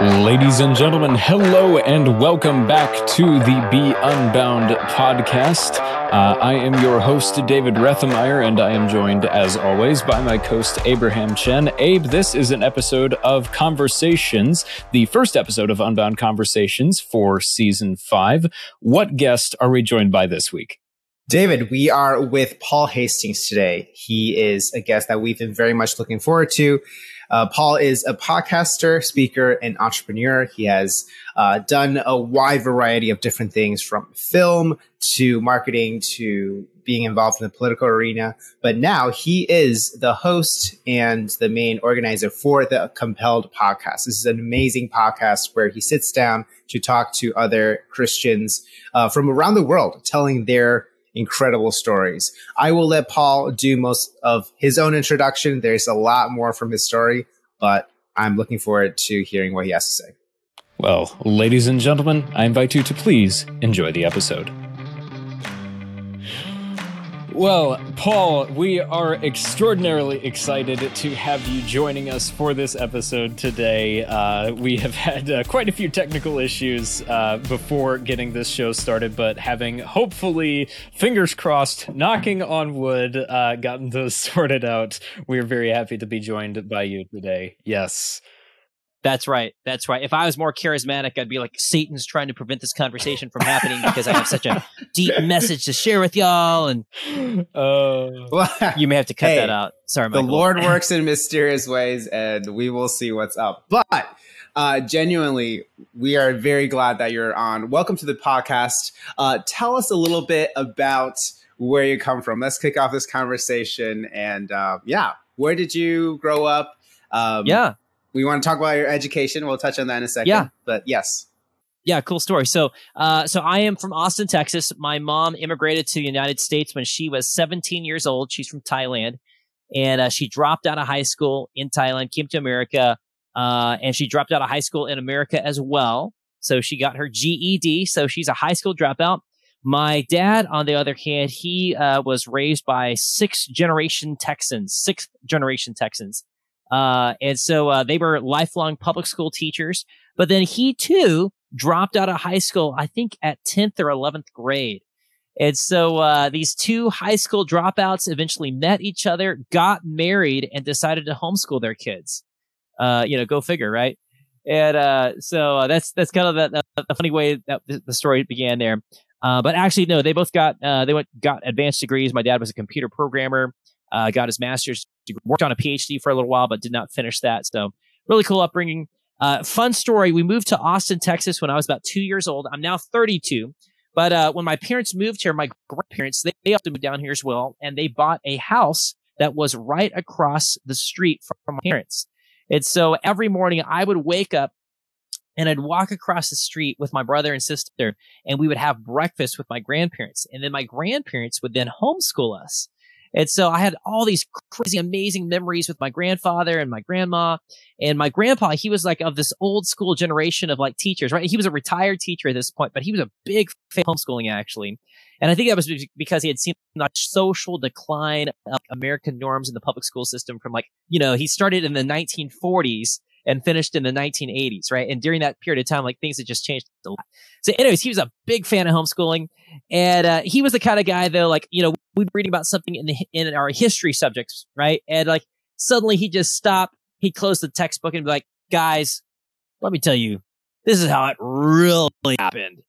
Ladies and gentlemen, hello and welcome back to the Be Unbound podcast. Uh, I am your host, David Rethemeyer, and I am joined, as always, by my host, Abraham Chen. Abe, this is an episode of Conversations, the first episode of Unbound Conversations for season five. What guest are we joined by this week? David, we are with Paul Hastings today. He is a guest that we've been very much looking forward to. Uh, Paul is a podcaster, speaker, and entrepreneur. He has uh, done a wide variety of different things from film to marketing to being involved in the political arena. But now he is the host and the main organizer for the Compelled podcast. This is an amazing podcast where he sits down to talk to other Christians uh, from around the world, telling their incredible stories. I will let Paul do most of his own introduction. There's a lot more from his story, but I'm looking forward to hearing what he has to say. Well, ladies and gentlemen, I invite you to please enjoy the episode. Well, Paul, we are extraordinarily excited to have you joining us for this episode today. Uh, we have had uh, quite a few technical issues uh, before getting this show started, but having hopefully, fingers crossed, knocking on wood, uh, gotten those sorted out, we're very happy to be joined by you today. Yes. That's right. That's right. If I was more charismatic, I'd be like, Satan's trying to prevent this conversation from happening because I have such a deep message to share with y'all. And uh, you may have to cut hey, that out. Sorry, Michael. The Lord works in mysterious ways, and we will see what's up. But uh, genuinely, we are very glad that you're on. Welcome to the podcast. Uh, tell us a little bit about where you come from. Let's kick off this conversation. And uh, yeah, where did you grow up? Um, yeah we want to talk about your education. We'll touch on that in a second. Yeah. But yes. Yeah, cool story. So, uh, so I am from Austin, Texas. My mom immigrated to the United States when she was 17 years old. She's from Thailand, and uh, she dropped out of high school in Thailand, came to America, uh, and she dropped out of high school in America as well. So she got her GED. So she's a high school dropout. My dad, on the other hand, he uh, was raised by six generation Texans, sixth generation Texans. Uh, and so uh, they were lifelong public school teachers. But then he too dropped out of high school, I think at 10th or 11th grade. And so uh, these two high school dropouts eventually met each other, got married, and decided to homeschool their kids. Uh, you know, go figure, right? And uh, so uh, that's that's kind of the, the, funny way that the story began there. Uh, but actually, no, they both got uh, they went got advanced degrees. My dad was a computer programmer, uh, got his master's worked on a PhD for a little while, but did not finish that. So really cool upbringing. Uh, fun story. We moved to Austin, Texas when I was about two years old. I'm now 32. But uh, when my parents moved here, my grandparents, they, they also moved down here as well. And they bought a house that was right across the street from my parents. And so every morning I would wake up and I'd walk across the street with my brother and sister and we would have breakfast with my grandparents. And then my grandparents would then homeschool us. And so I had all these crazy, amazing memories with my grandfather and my grandma. And my grandpa, he was like of this old school generation of like teachers, right? He was a retired teacher at this point, but he was a big fan of homeschooling actually. And I think that was because he had seen the social decline of American norms in the public school system from like, you know, he started in the 1940s and finished in the 1980s, right? And during that period of time, like things had just changed a lot. So, anyways, he was a big fan of homeschooling, and uh, he was the kind of guy though, like you know, we'd be reading about something in the in our history subjects, right? And like suddenly he just stopped, he closed the textbook and be like, guys, let me tell you, this is how it really happened.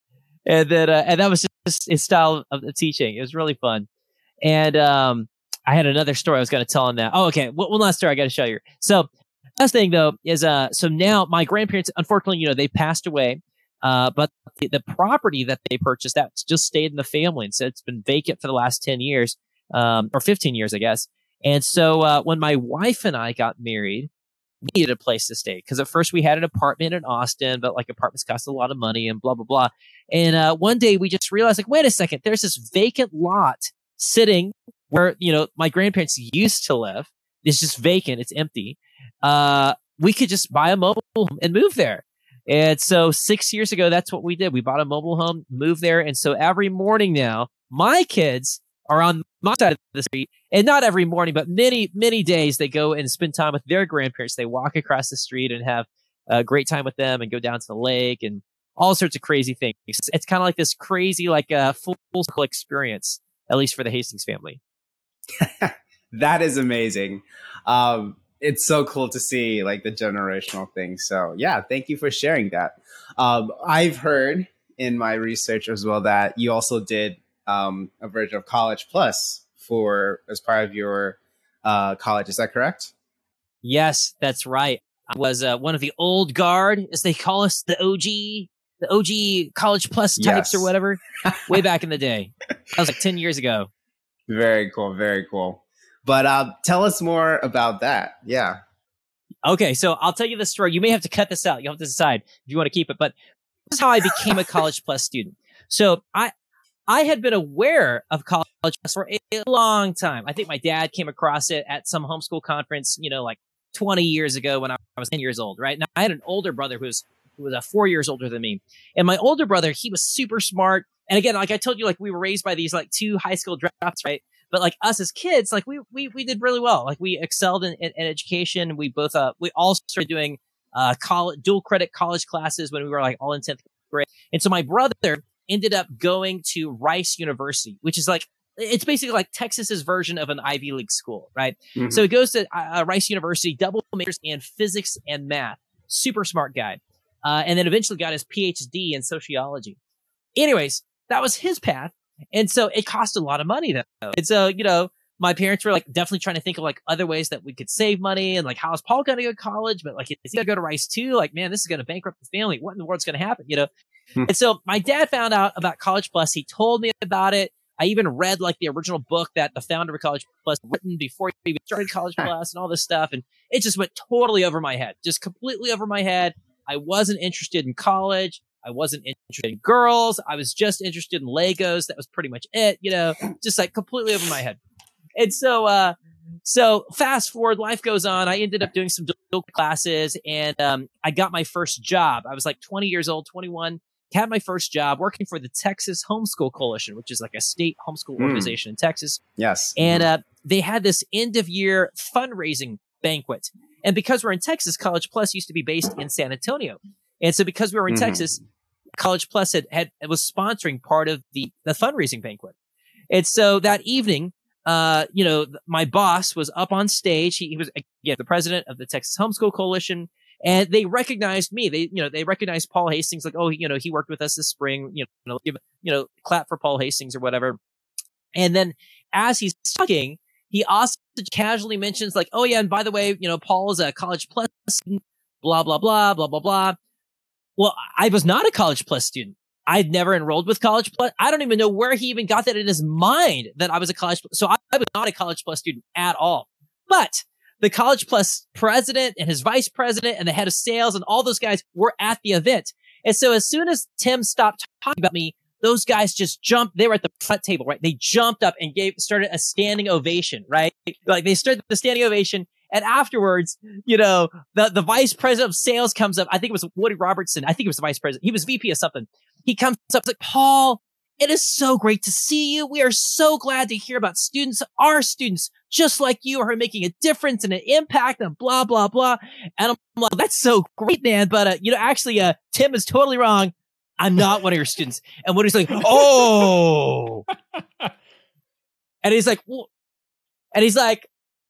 And then, uh, and that was just his style of teaching. It was really fun. And um, I had another story I was going to tell on that. Oh, okay. One last story I got to show you. So Last thing though is uh so now my grandparents unfortunately you know they passed away uh but the, the property that they purchased that just stayed in the family and so it's been vacant for the last 10 years um or 15 years I guess. And so uh when my wife and I got married we needed a place to stay because at first we had an apartment in Austin but like apartments cost a lot of money and blah blah blah. And uh one day we just realized like wait a second there's this vacant lot sitting where you know my grandparents used to live. It's just vacant it's empty uh, we could just buy a mobile home and move there. And so six years ago, that's what we did. We bought a mobile home, moved there. And so every morning now, my kids are on my side of the street. And not every morning, but many, many days they go and spend time with their grandparents. They walk across the street and have a great time with them and go down to the lake and all sorts of crazy things. It's kind of like this crazy, like a uh, full circle experience, at least for the Hastings family. that is amazing. Um, it's so cool to see like the generational thing. So yeah, thank you for sharing that. Um, I've heard in my research as well that you also did um, a version of College Plus for as part of your uh, college. Is that correct? Yes, that's right. I was uh, one of the old guard, as they call us, the OG, the OG College Plus types yes. or whatever, way back in the day. That was like ten years ago. Very cool. Very cool. But uh, tell us more about that. Yeah. Okay, so I'll tell you the story. You may have to cut this out. You'll have to decide if you want to keep it. But this is how I became a College Plus student. So I I had been aware of College Plus for a long time. I think my dad came across it at some homeschool conference, you know, like 20 years ago when I was 10 years old, right? Now I had an older brother who was who was uh, four years older than me. And my older brother, he was super smart. And again, like I told you, like we were raised by these like two high school dropouts, right? But like us as kids, like we we we did really well. Like we excelled in, in, in education. We both uh we all started doing uh college dual credit college classes when we were like all in tenth grade. And so my brother ended up going to Rice University, which is like it's basically like Texas's version of an Ivy League school, right? Mm-hmm. So he goes to uh, uh, Rice University, double majors in physics and math. Super smart guy. Uh, and then eventually got his PhD in sociology. Anyways, that was his path. And so it cost a lot of money though. And so, you know, my parents were like definitely trying to think of like other ways that we could save money and like how is Paul going to go to college? But like, is he going to go to Rice too? Like, man, this is going to bankrupt the family. What in the world's going to happen? You know? Hmm. And so my dad found out about College Plus. He told me about it. I even read like the original book that the founder of College Plus written before he even started College Plus and all this stuff. And it just went totally over my head, just completely over my head. I wasn't interested in college. I wasn't interested in girls. I was just interested in Legos. That was pretty much it, you know, just like completely over my head. And so, uh, so fast forward, life goes on. I ended up doing some classes and, um, I got my first job. I was like 20 years old, 21, had my first job working for the Texas Homeschool Coalition, which is like a state homeschool mm. organization in Texas. Yes. And, uh, they had this end of year fundraising banquet. And because we're in Texas, College Plus used to be based in San Antonio. And so because we were in mm-hmm. Texas, College Plus had, had was sponsoring part of the the fundraising banquet. And so that evening, uh, you know, my boss was up on stage. He, he was again the president of the Texas Homeschool Coalition, and they recognized me. They, you know, they recognized Paul Hastings, like, oh, you know, he worked with us this spring. You know, give, you know, clap for Paul Hastings or whatever. And then as he's talking, he also casually mentions like, oh yeah, and by the way, you know, Paul is a College Plus. Blah blah blah blah blah blah. Well, I was not a College Plus student. I'd never enrolled with College Plus. I don't even know where he even got that in his mind that I was a College Plus. So I, I was not a College Plus student at all. But the College Plus president and his vice president and the head of sales and all those guys were at the event. And so as soon as Tim stopped talking about me, those guys just jumped. They were at the front table, right? They jumped up and gave, started a standing ovation, right? Like they started the standing ovation and afterwards, you know, the, the vice president of sales comes up. I think it was Woody Robertson. I think it was the vice president. He was VP of something. He comes up like, Paul, it is so great to see you. We are so glad to hear about students, our students, just like you are making a difference and an impact and blah, blah, blah. And I'm like, that's so great, man. But, uh, you know, actually, uh, Tim is totally wrong. I'm not one of your students. And Woody's like, oh. and he's like, well, and he's like,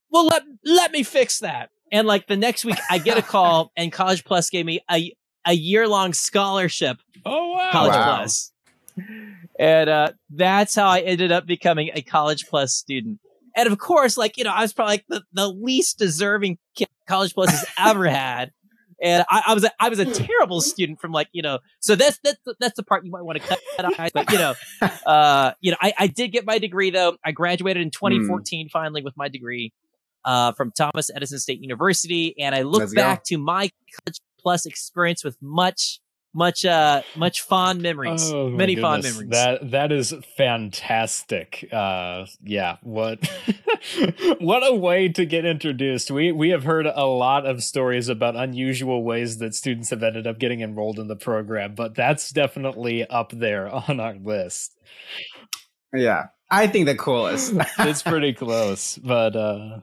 well, let, let me fix that. And like the next week I get a call and College Plus gave me a, a year long scholarship. Oh, wow. College wow. Plus. And, uh, that's how I ended up becoming a College Plus student. And of course, like, you know, I was probably like the, the least deserving kid College Plus has ever had. And I, I, was a, I was a terrible student from like you know so that's that's that's the part you might want to cut out but you know uh you know I, I did get my degree though I graduated in 2014 mm. finally with my degree uh, from Thomas Edison State University, and I look Let's back go. to my College Plus experience with much, much, uh, much fond memories. Oh, Many fond memories. That that is fantastic. Uh, yeah, what what a way to get introduced. We we have heard a lot of stories about unusual ways that students have ended up getting enrolled in the program, but that's definitely up there on our list. Yeah, I think the coolest. it's pretty close, but uh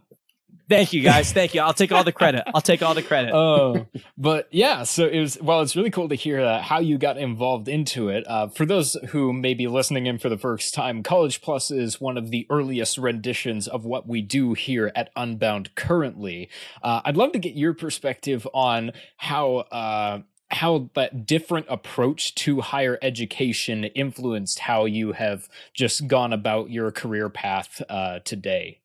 Thank you guys. Thank you. I'll take all the credit. I'll take all the credit. Oh, but yeah. So it was. Well, it's really cool to hear uh, how you got involved into it. Uh, for those who may be listening in for the first time, College Plus is one of the earliest renditions of what we do here at Unbound currently. Uh, I'd love to get your perspective on how uh, how that different approach to higher education influenced how you have just gone about your career path uh, today.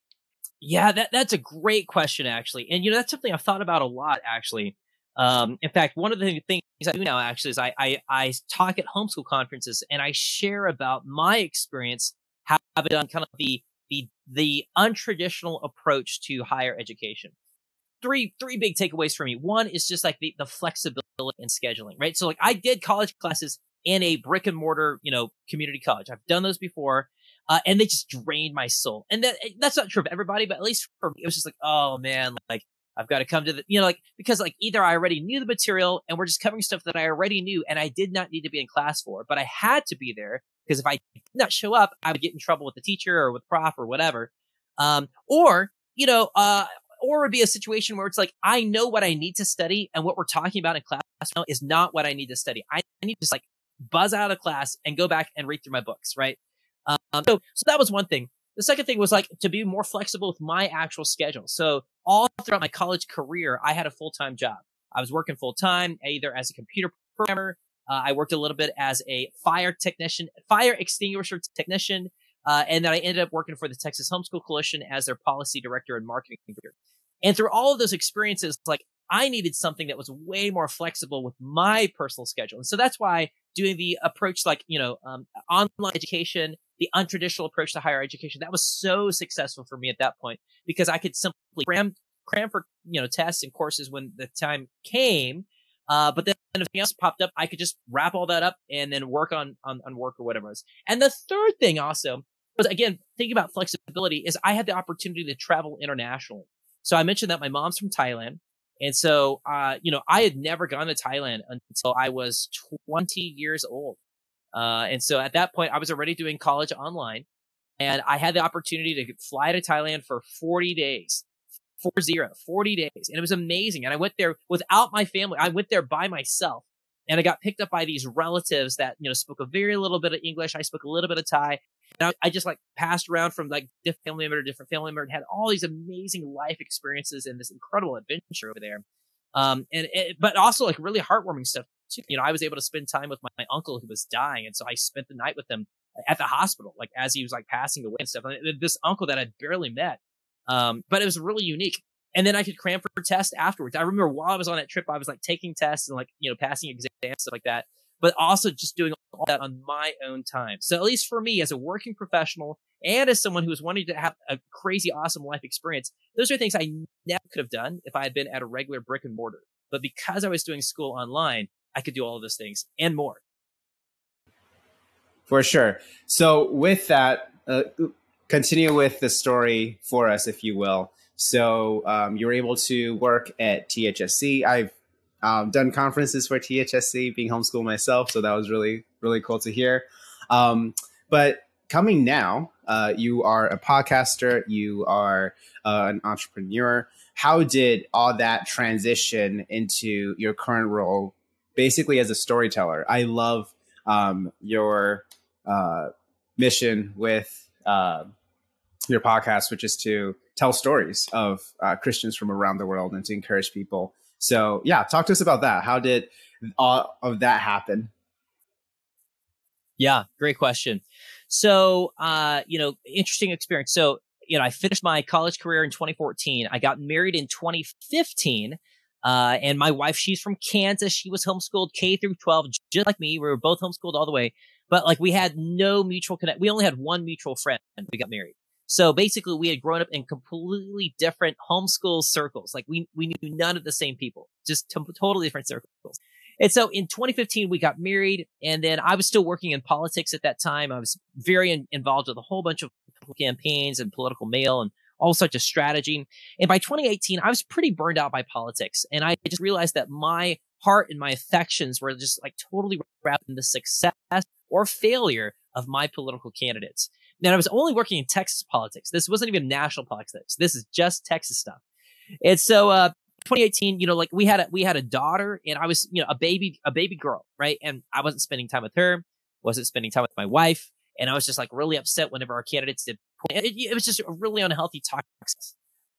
Yeah, that that's a great question actually, and you know that's something I've thought about a lot actually. Um, in fact, one of the things I do now actually is I, I I talk at homeschool conferences and I share about my experience having done kind of the the the untraditional approach to higher education. Three three big takeaways for me. One is just like the the flexibility in scheduling, right? So like I did college classes in a brick and mortar, you know, community college. I've done those before uh, and they just drained my soul. And that eh, that's not true of everybody, but at least for me, it was just like, oh man, like I've got to come to the, you know, like because like either I already knew the material and we're just covering stuff that I already knew and I did not need to be in class for, but I had to be there because if I did not show up, I would get in trouble with the teacher or with prof or whatever. Um, or you know, uh, or would be a situation where it's like I know what I need to study and what we're talking about in class now is not what I need to study. I need to just like buzz out of class and go back and read through my books, right? Um, so, so that was one thing. The second thing was like to be more flexible with my actual schedule. So all throughout my college career, I had a full time job. I was working full time, either as a computer programmer. Uh, I worked a little bit as a fire technician, fire extinguisher technician. Uh, and then I ended up working for the Texas Homeschool Coalition as their policy director and marketing director. And through all of those experiences, like I needed something that was way more flexible with my personal schedule. And so that's why doing the approach like, you know, um, online education, the untraditional approach to higher education. That was so successful for me at that point because I could simply cram, cram for, you know, tests and courses when the time came. Uh, but then if else popped up, I could just wrap all that up and then work on, on, on work or whatever it was. And the third thing also was again, thinking about flexibility is I had the opportunity to travel internationally. So I mentioned that my mom's from Thailand. And so, uh, you know, I had never gone to Thailand until I was 20 years old. Uh, and so at that point, I was already doing college online and I had the opportunity to fly to Thailand for 40 days, four zero, 40 days. And it was amazing. And I went there without my family. I went there by myself and I got picked up by these relatives that, you know, spoke a very little bit of English. I spoke a little bit of Thai. And I, I just like passed around from like different family member to different family member and had all these amazing life experiences and this incredible adventure over there. Um, and it, but also like really heartwarming stuff. You know, I was able to spend time with my, my, uncle who was dying, and so I spent the night with him at the hospital, like as he was like passing away and stuff. And this uncle that I'd barely met, um, but it was really unique. And then I could cram for tests afterwards. I remember while I was on that trip, I was like taking tests and like you know passing exams and stuff like that, but also just doing all that on my own time. So at least for me, as a working professional and as someone who was wanting to have a crazy, awesome life experience, those are things I never could have done if I had been at a regular brick and mortar. But because I was doing school online, I could do all of those things and more. For sure. So, with that, uh, continue with the story for us, if you will. So, um, you're able to work at THSC. I've um, done conferences for THSC, being homeschooled myself, so that was really, really cool to hear. Um, but coming now, uh, you are a podcaster, you are uh, an entrepreneur. How did all that transition into your current role basically as a storyteller. I love um, your uh, mission with uh, your podcast, which is to tell stories of uh, Christians from around the world and to encourage people. So, yeah, talk to us about that. How did all of that happen? Yeah, great question. So, uh, you know, interesting experience. So, you know, I finished my college career in 2014. I got married in 2015. Uh, and my wife, she's from Kansas. She was homeschooled K through 12, just like me. We were both homeschooled all the way, but like we had no mutual connect. We only had one mutual friend. We got married. So basically we had grown up in completely different homeschool circles. Like we, we knew none of the same people, just t- totally different circles. And so in 2015, we got married and then I was still working in politics at that time. I was very in, involved with a whole bunch of campaigns and political mail and all such a strategy. And by 2018, I was pretty burned out by politics. And I just realized that my heart and my affections were just like totally wrapped in the success or failure of my political candidates. And I was only working in Texas politics. This wasn't even national politics. This is just Texas stuff. And so, uh, 2018, you know, like we had a we had a daughter, and I was, you know, a baby a baby girl, right? And I wasn't spending time with her, wasn't spending time with my wife, and I was just like really upset whenever our candidates did. It, it was just a really unhealthy talk.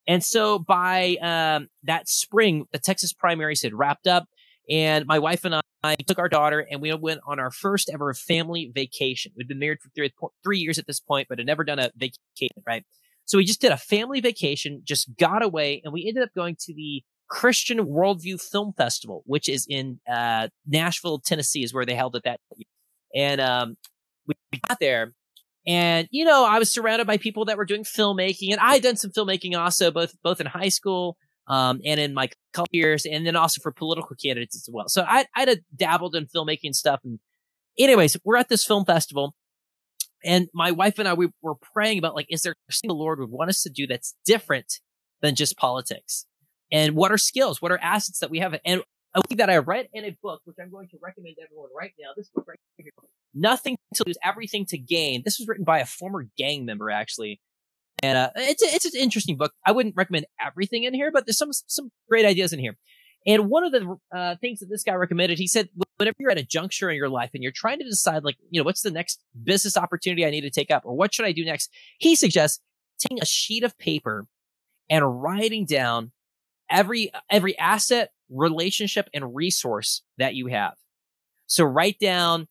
And so by um, that spring, the Texas primaries had wrapped up, and my wife and I took our daughter and we went on our first ever family vacation. We'd been married for three, three years at this point, but had never done a vacation, right? So we just did a family vacation, just got away, and we ended up going to the Christian Worldview Film Festival, which is in uh, Nashville, Tennessee, is where they held it that year. And um, we got there, and you know, I was surrounded by people that were doing filmmaking, and I had done some filmmaking also, both both in high school um, and in my college years, and then also for political candidates as well. So I I'd dabbled in filmmaking stuff, and anyways, we're at this film festival, and my wife and I we were praying about like, is there something the Lord would want us to do that's different than just politics? And what are skills? What are assets that we have? And a that I read in a book, which I'm going to recommend to everyone right now. This book right here, Nothing to Lose, Everything to Gain. This was written by a former gang member, actually. And uh, it's a, it's an interesting book. I wouldn't recommend everything in here, but there's some some great ideas in here. And one of the uh, things that this guy recommended, he said, whenever you're at a juncture in your life and you're trying to decide, like, you know, what's the next business opportunity I need to take up, or what should I do next? He suggests taking a sheet of paper and writing down every every asset, relationship, and resource that you have. So write down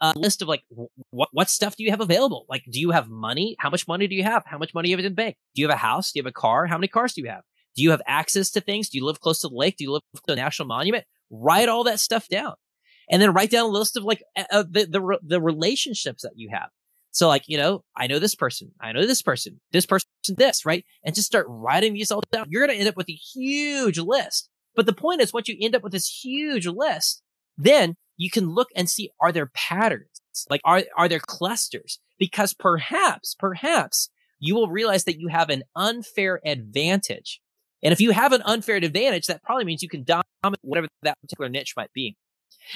a list of like what what stuff do you have available? Like, do you have money? How much money do you have? How much money do you have in the bank? Do you have a house? Do you have a car? How many cars do you have? Do you have access to things? Do you live close to the lake? Do you live to a national monument? Write all that stuff down, and then write down a list of like uh, the the the relationships that you have. So like, you know, I know this person, I know this person, this person, this, right? And just start writing these all down. You're going to end up with a huge list. But the point is, once you end up with this huge list, then you can look and see, are there patterns? Like, are, are there clusters? Because perhaps, perhaps you will realize that you have an unfair advantage. And if you have an unfair advantage, that probably means you can dominate whatever that particular niche might be.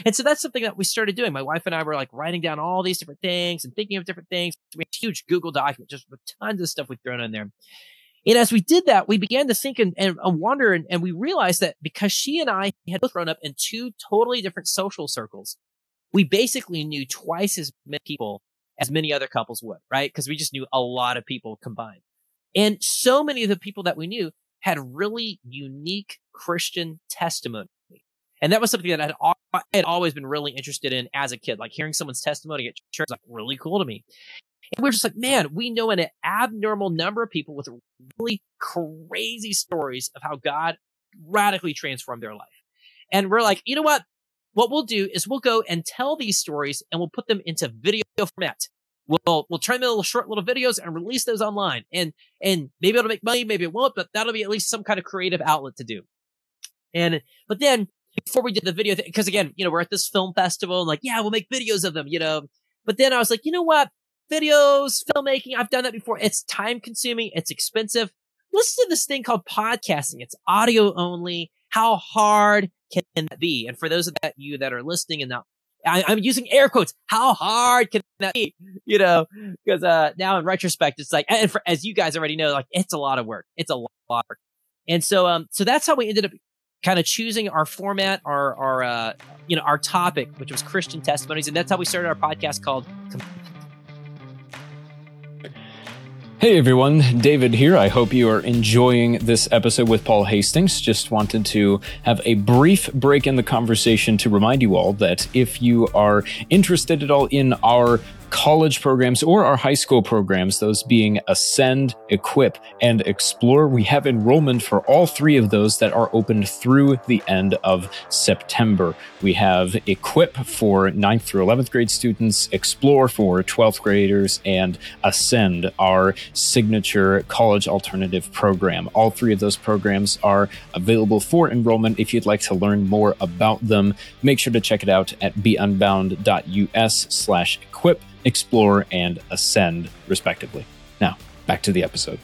And so that's something that we started doing. My wife and I were like writing down all these different things and thinking of different things. We had a huge Google document, just with tons of stuff we've thrown in there. And as we did that, we began to think and, and, and wonder, and, and we realized that because she and I had both grown up in two totally different social circles, we basically knew twice as many people as many other couples would, right? Because we just knew a lot of people combined. And so many of the people that we knew had really unique Christian testimony. And that was something that I'd, I had always been really interested in as a kid. Like hearing someone's testimony at church was like really cool to me. And we are just like, man, we know an abnormal number of people with really crazy stories of how God radically transformed their life. And we're like, you know what? What we'll do is we'll go and tell these stories and we'll put them into video format. We'll we'll turn them little short little videos and release those online. And and maybe it'll make money, maybe it won't, but that'll be at least some kind of creative outlet to do. And but then before we did the video, because again, you know, we're at this film festival and like, yeah, we'll make videos of them, you know. But then I was like, you know what? Videos, filmmaking, I've done that before. It's time consuming. It's expensive. Listen to this thing called podcasting. It's audio only. How hard can that be? And for those of that you that are listening and now I, am using air quotes. How hard can that be? You know, because uh, now in retrospect, it's like, and for, as you guys already know, like it's a lot of work. It's a lot of work. And so, um, so that's how we ended up kind of choosing our format, our our uh, you know our topic, which was Christian testimonies, and that's how we started our podcast called. Hey everyone, David here. I hope you are enjoying this episode with Paul Hastings. Just wanted to have a brief break in the conversation to remind you all that if you are interested at all in our college programs or our high school programs, those being Ascend, Equip, and Explore. We have enrollment for all three of those that are open through the end of September. We have Equip for 9th through 11th grade students, Explore for 12th graders, and Ascend, our signature college alternative program. All three of those programs are available for enrollment. If you'd like to learn more about them, make sure to check it out at beunbound.us slash equip explore, and ascend, respectively. Now, back to the episode.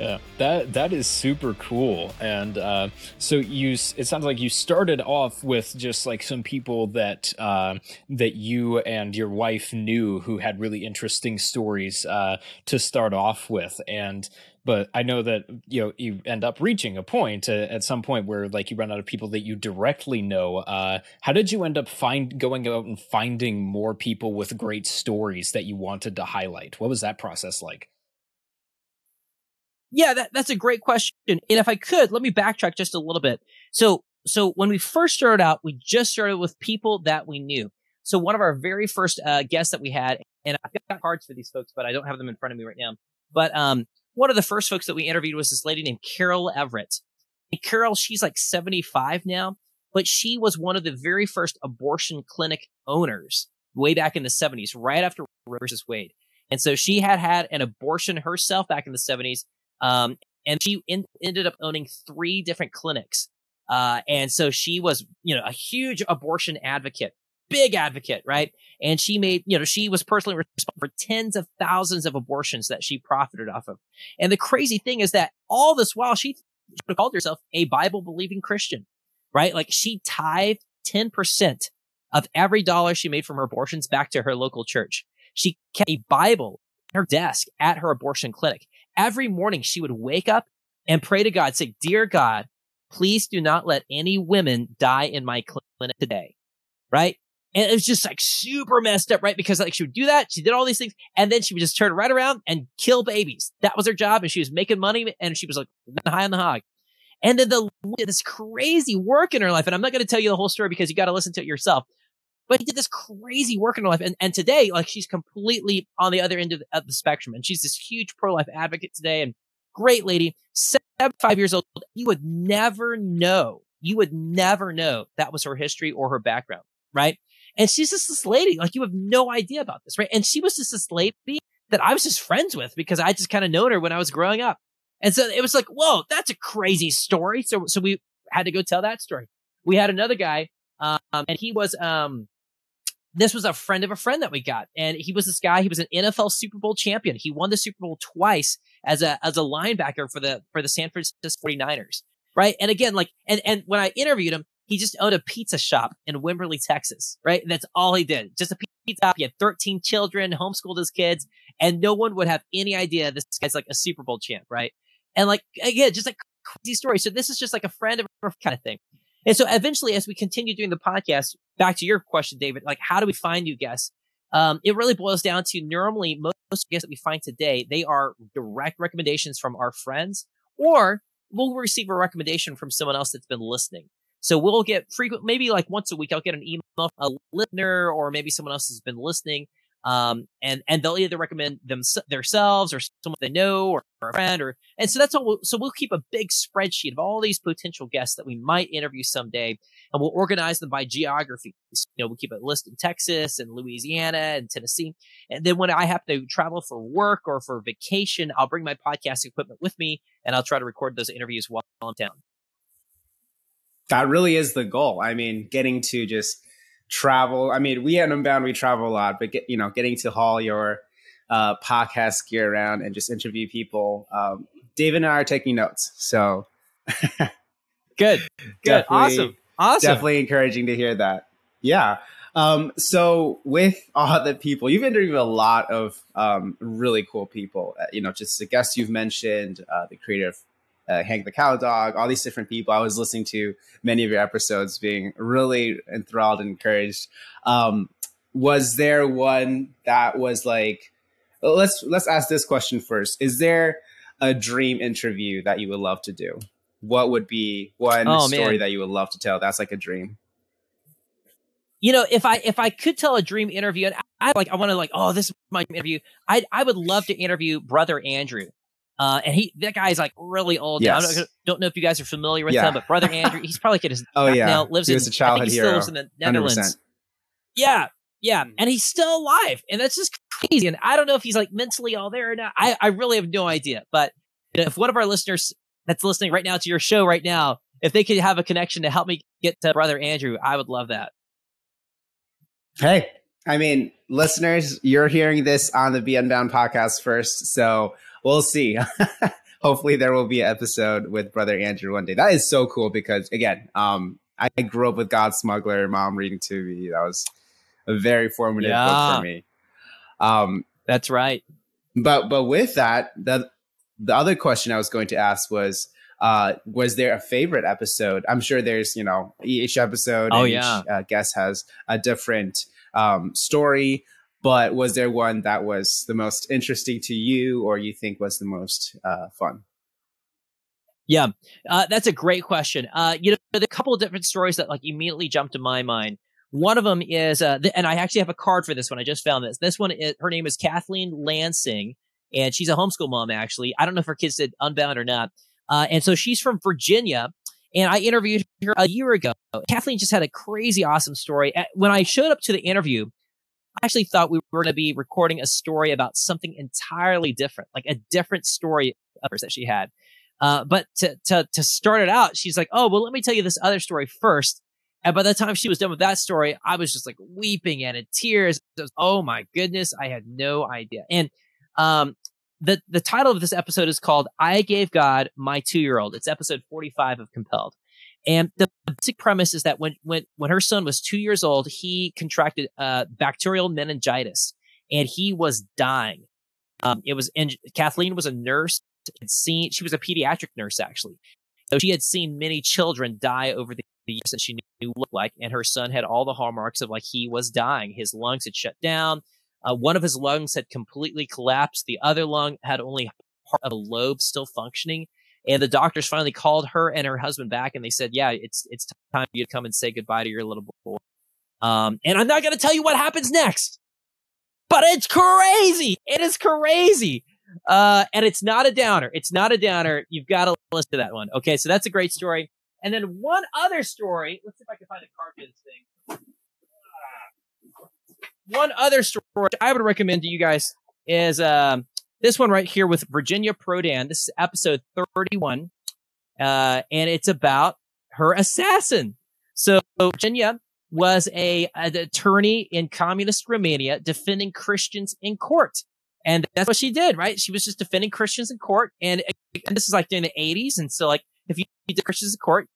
Yeah, that that is super cool. And uh, so you, it sounds like you started off with just like some people that uh, that you and your wife knew who had really interesting stories uh, to start off with, and but I know that you know you end up reaching a point uh, at some point where like you run out of people that you directly know. Uh, how did you end up find going out and finding more people with great stories that you wanted to highlight? What was that process like? Yeah, that, that's a great question. And if I could, let me backtrack just a little bit. So, so when we first started out, we just started with people that we knew. So one of our very first uh, guests that we had, and I've got cards for these folks, but I don't have them in front of me right now. But um, one of the first folks that we interviewed was this lady named Carol Everett. And Carol, she's like 75 now, but she was one of the very first abortion clinic owners way back in the 70s, right after Roe versus Wade. And so she had had an abortion herself back in the 70s. Um, and she in, ended up owning three different clinics. Uh, and so she was, you know, a huge abortion advocate big advocate, right? And she made, you know, she was personally responsible for tens of thousands of abortions that she profited off of. And the crazy thing is that all this while she, she called herself a Bible believing Christian, right? Like she tithed 10% of every dollar she made from her abortions back to her local church. She kept a Bible in her desk at her abortion clinic. Every morning she would wake up and pray to God, say, Dear God, please do not let any women die in my clinic today. Right? And it was just like super messed up, right? Because like she would do that, she did all these things, and then she would just turn right around and kill babies. That was her job, and she was making money, and she was like high on the hog. And then the this crazy work in her life, and I'm not going to tell you the whole story because you got to listen to it yourself. But he did this crazy work in her life, and and today, like she's completely on the other end of the, of the spectrum, and she's this huge pro life advocate today, and great lady, seventy-five years old. You would never know, you would never know that was her history or her background, right? And she's just this lady, like you have no idea about this, right? And she was just this lady that I was just friends with because I just kind of known her when I was growing up. And so it was like, whoa, that's a crazy story. So, so we had to go tell that story. We had another guy, um, and he was, um, this was a friend of a friend that we got. And he was this guy, he was an NFL Super Bowl champion. He won the Super Bowl twice as a, as a linebacker for the, for the San Francisco 49ers. Right. And again, like, and, and when I interviewed him, he just owned a pizza shop in Wimberley, Texas, right? That's all he did. Just a pizza shop. He had 13 children, homeschooled his kids, and no one would have any idea this guy's like a Super Bowl champ, right? And like, again, just like crazy story. So this is just like a friend of a kind of thing. And so eventually, as we continue doing the podcast, back to your question, David, like, how do we find new guests? Um, it really boils down to normally most guests that we find today, they are direct recommendations from our friends, or we'll receive a recommendation from someone else that's been listening. So we'll get frequent, maybe like once a week, I'll get an email a listener or maybe someone else has been listening. Um, and, and they'll either recommend them themselves or someone they know or, or a friend or, and so that's all. We'll, so we'll keep a big spreadsheet of all these potential guests that we might interview someday and we'll organize them by geography. You know, we'll keep a list in Texas and Louisiana and Tennessee. And then when I have to travel for work or for vacation, I'll bring my podcast equipment with me and I'll try to record those interviews while I'm down that really is the goal. I mean, getting to just travel. I mean, we at Unbound, we travel a lot, but get, you know, getting to haul your uh, podcast gear around and just interview people. Um, David and I are taking notes. So good, good, awesome, awesome. Definitely encouraging to hear that. Yeah. Um, so with all the people, you've interviewed a lot of um, really cool people. Uh, you know, just the guests you've mentioned, uh, the creator of uh, Hank the Cowdog, all these different people. I was listening to many of your episodes, being really enthralled and encouraged. Um, was there one that was like, let's let's ask this question first. Is there a dream interview that you would love to do? What would be one oh, story man. that you would love to tell? That's like a dream. You know, if I if I could tell a dream interview, and I, I like I want to like, oh, this is my interview. I I would love to interview brother Andrew. Uh, and he, that guy's like really old. Yes. I don't, don't, know if you guys are familiar with yeah. him, but brother Andrew, he's probably like his oh yeah now lives he was in a childhood he hero. still lives in the Netherlands. 100%. Yeah, yeah, and he's still alive, and that's just crazy. And I don't know if he's like mentally all there or not. I, I really have no idea. But if one of our listeners that's listening right now to your show right now, if they could have a connection to help me get to brother Andrew, I would love that. Hey, I mean, listeners, you're hearing this on the Be Unbound podcast first, so we'll see. Hopefully, there will be an episode with Brother Andrew one day. That is so cool because, again, um, I grew up with God Smuggler, mom reading to me. That was a very formative yeah. book for me. Um, That's right. But but with that, the the other question I was going to ask was, uh, was there a favorite episode? I'm sure there's, you know, each episode. Oh, and yeah. Each, uh, guest has a different um, story, but was there one that was the most interesting to you, or you think was the most uh, fun? Yeah, uh, that's a great question. Uh, you know, there are a couple of different stories that like immediately jump to my mind. One of them is, uh, th- and I actually have a card for this one. I just found this. This one, is, her name is Kathleen Lansing, and she's a homeschool mom. Actually, I don't know if her kids did Unbound or not. Uh, and so she's from Virginia, and I interviewed her a year ago. Kathleen just had a crazy, awesome story. When I showed up to the interview, I actually thought we were going to be recording a story about something entirely different, like a different story that she had. Uh, but to, to, to start it out, she's like, Oh, well, let me tell you this other story first. And by the time she was done with that story, I was just like weeping and in tears. Was, oh my goodness. I had no idea. And, um, the, the title of this episode is called I Gave God My Two Year Old. It's episode 45 of Compelled. And the basic premise is that when, when, when her son was two years old, he contracted, uh, bacterial meningitis and he was dying. Um, it was, and Kathleen was a nurse had seen she was a pediatric nurse actually. So she had seen many children die over the years that she knew looked like and her son had all the hallmarks of like he was dying. His lungs had shut down. Uh, one of his lungs had completely collapsed. The other lung had only part of a lobe still functioning and the doctors finally called her and her husband back and they said yeah it's it's time for you to come and say goodbye to your little boy um, and i'm not going to tell you what happens next but it's crazy it is crazy uh, and it's not a downer. It's not a downer. You've got to listen to that one. Okay, so that's a great story. And then one other story. Let's see if I can find a card for this thing. One other story I would recommend to you guys is um, this one right here with Virginia Prodan. This is episode 31. Uh, and it's about her assassin. So Virginia was a an attorney in communist Romania defending Christians in court. And that's what she did, right? She was just defending Christians in court. And, and this is like during the 80s. And so, like, if you did Christians in court,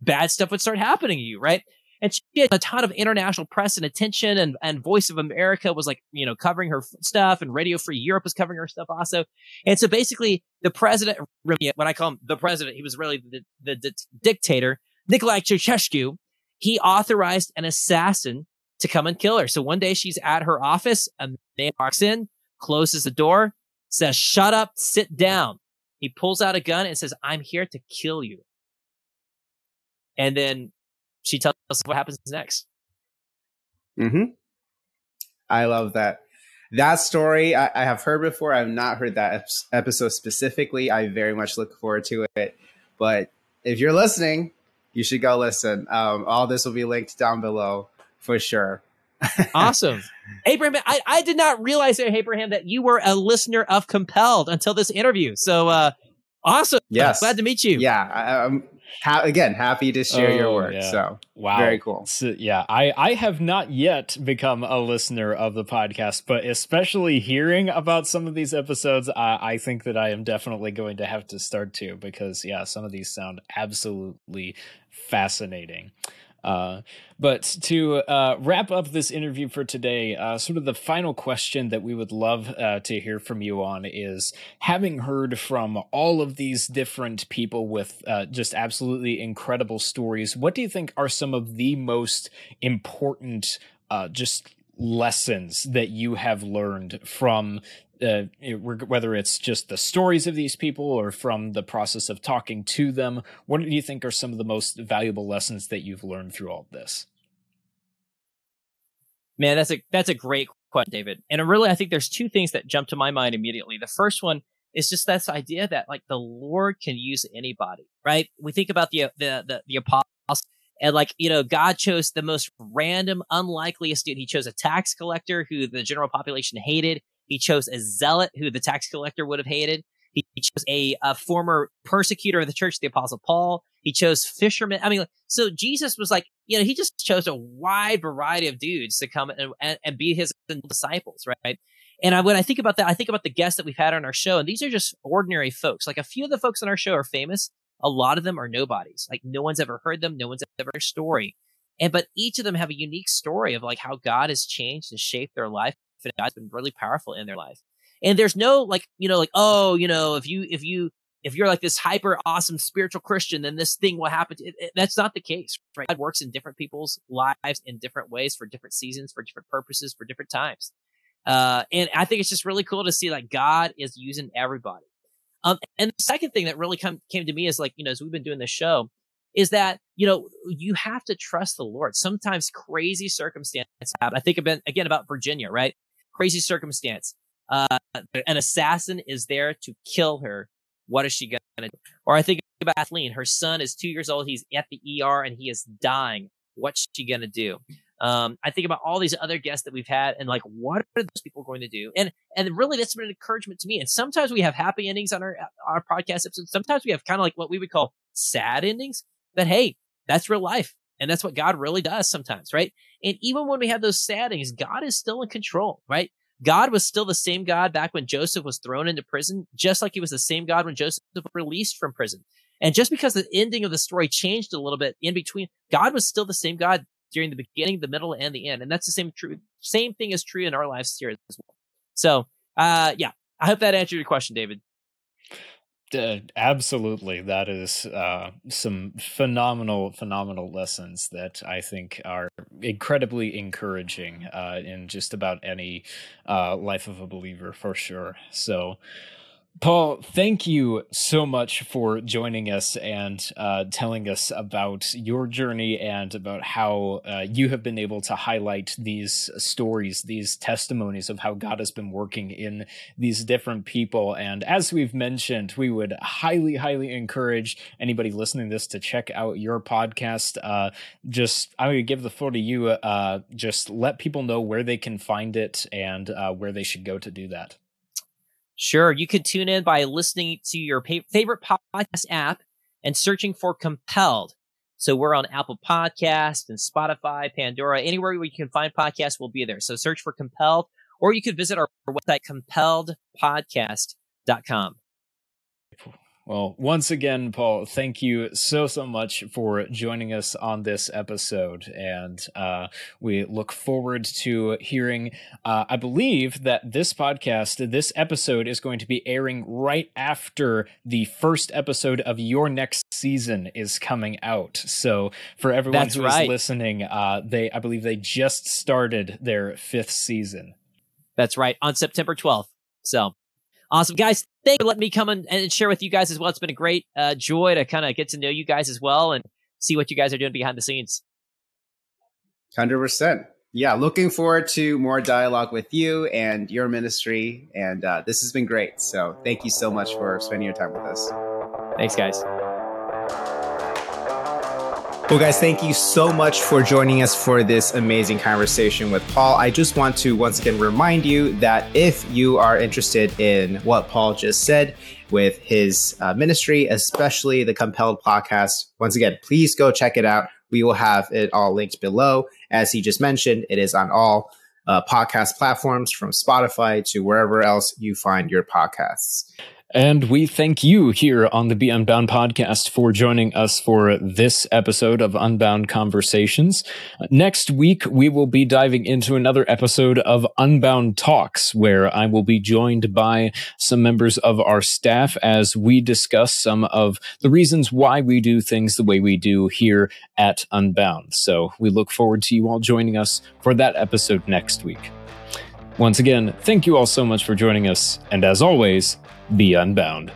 bad stuff would start happening to you, right? And she had a ton of international press and attention, and, and Voice of America was like, you know, covering her stuff, and Radio Free Europe was covering her stuff also. And so basically, the president, when I call him the president, he was really the, the, the dictator, Nicolae Ceausescu, he authorized an assassin to come and kill her. So one day she's at her office, a man walks in, closes the door, says, shut up, sit down. He pulls out a gun and says, I'm here to kill you. And then she tells us what happens next. Mm-hmm. I love that. That story I, I have heard before. I've not heard that episode specifically. I very much look forward to it. But if you're listening, you should go listen. Um, all this will be linked down below for sure. awesome. Abraham, I, I did not realize, Abraham, that you were a listener of Compelled until this interview. So, uh, awesome. Yes. Glad to meet you. Yeah. I, am ha- again happy to share oh, your work. Yeah. So, wow. Very cool. So, yeah. I, I have not yet become a listener of the podcast, but especially hearing about some of these episodes, I, I think that I am definitely going to have to start to because, yeah, some of these sound absolutely fascinating. Uh, but to uh, wrap up this interview for today, uh, sort of the final question that we would love uh, to hear from you on is having heard from all of these different people with uh, just absolutely incredible stories, what do you think are some of the most important uh, just lessons that you have learned from uh, whether it's just the stories of these people or from the process of talking to them, what do you think are some of the most valuable lessons that you've learned through all this? Man, that's a that's a great question, David. And really, I think there's two things that jump to my mind immediately. The first one is just this idea that like the Lord can use anybody, right? We think about the the the, the apostles and like, you know, God chose the most random, unlikeliest dude. He chose a tax collector who the general population hated. He chose a zealot who the tax collector would have hated. He, chose a, a, former persecutor of the church, the apostle Paul. He chose fishermen. I mean, so Jesus was like, you know, he just chose a wide variety of dudes to come and, and, and be his disciples, right? And I, when I think about that, I think about the guests that we've had on our show, and these are just ordinary folks. Like a few of the folks on our show are famous. A lot of them are nobodies. Like no one's ever heard them. No one's ever heard their story. And, but each of them have a unique story of like how God has changed and shaped their life and God's been really powerful in their life. And there's no like, you know, like, oh, you know, if you, if you, if you're like this hyper awesome spiritual Christian, then this thing will happen. It, it, that's not the case, right? God works in different people's lives in different ways for different seasons, for different purposes, for different times. Uh, and I think it's just really cool to see like God is using everybody. Um, and the second thing that really come, came to me is like, you know, as we've been doing this show, is that, you know, you have to trust the Lord. Sometimes crazy circumstances happen. I think about, again about Virginia, right? Crazy circumstance. Uh, an assassin is there to kill her. What is she going to do? Or I think about Kathleen. Her son is two years old. He's at the ER and he is dying. What's she going to do? Um, I think about all these other guests that we've had and like, what are those people going to do? And, and really that's been an encouragement to me. And sometimes we have happy endings on our, our podcast episodes. Sometimes we have kind of like what we would call sad endings but hey, that's real life. And that's what God really does sometimes, right? And even when we have those sad endings, God is still in control, right? God was still the same God back when Joseph was thrown into prison, just like he was the same God when Joseph was released from prison. And just because the ending of the story changed a little bit in between, God was still the same God during the beginning, the middle, and the end. And that's the same true same thing is true in our lives here as well. So uh yeah, I hope that answered your question, David. Uh, absolutely, that is uh, some phenomenal, phenomenal lessons that I think are incredibly encouraging uh, in just about any uh, life of a believer, for sure. So, Paul, thank you so much for joining us and uh, telling us about your journey and about how uh, you have been able to highlight these stories, these testimonies of how God has been working in these different people. And as we've mentioned, we would highly, highly encourage anybody listening to this to check out your podcast. Uh, just, I'm going to give the floor to you. Uh, just let people know where they can find it and uh, where they should go to do that. Sure. You can tune in by listening to your pa- favorite podcast app and searching for Compelled. So we're on Apple Podcast and Spotify, Pandora, anywhere where you can find podcasts, we'll be there. So search for Compelled, or you could visit our website, compelledpodcast.com. Well, once again, Paul, thank you so, so much for joining us on this episode. And uh, we look forward to hearing. Uh, I believe that this podcast, this episode, is going to be airing right after the first episode of your next season is coming out. So, for everyone That's who right. is listening, uh, they, I believe they just started their fifth season. That's right, on September 12th. So awesome. Guys, thank you for letting me come and, and share with you guys as well. It's been a great uh, joy to kind of get to know you guys as well and see what you guys are doing behind the scenes. 100%. Yeah, looking forward to more dialogue with you and your ministry. And uh, this has been great. So thank you so much for spending your time with us. Thanks, guys. Well, guys, thank you so much for joining us for this amazing conversation with Paul. I just want to once again remind you that if you are interested in what Paul just said with his uh, ministry, especially the Compelled podcast, once again, please go check it out. We will have it all linked below. As he just mentioned, it is on all uh, podcast platforms from Spotify to wherever else you find your podcasts. And we thank you here on the Be Unbound podcast for joining us for this episode of Unbound Conversations. Next week, we will be diving into another episode of Unbound Talks, where I will be joined by some members of our staff as we discuss some of the reasons why we do things the way we do here at Unbound. So we look forward to you all joining us for that episode next week. Once again, thank you all so much for joining us, and as always, be unbound.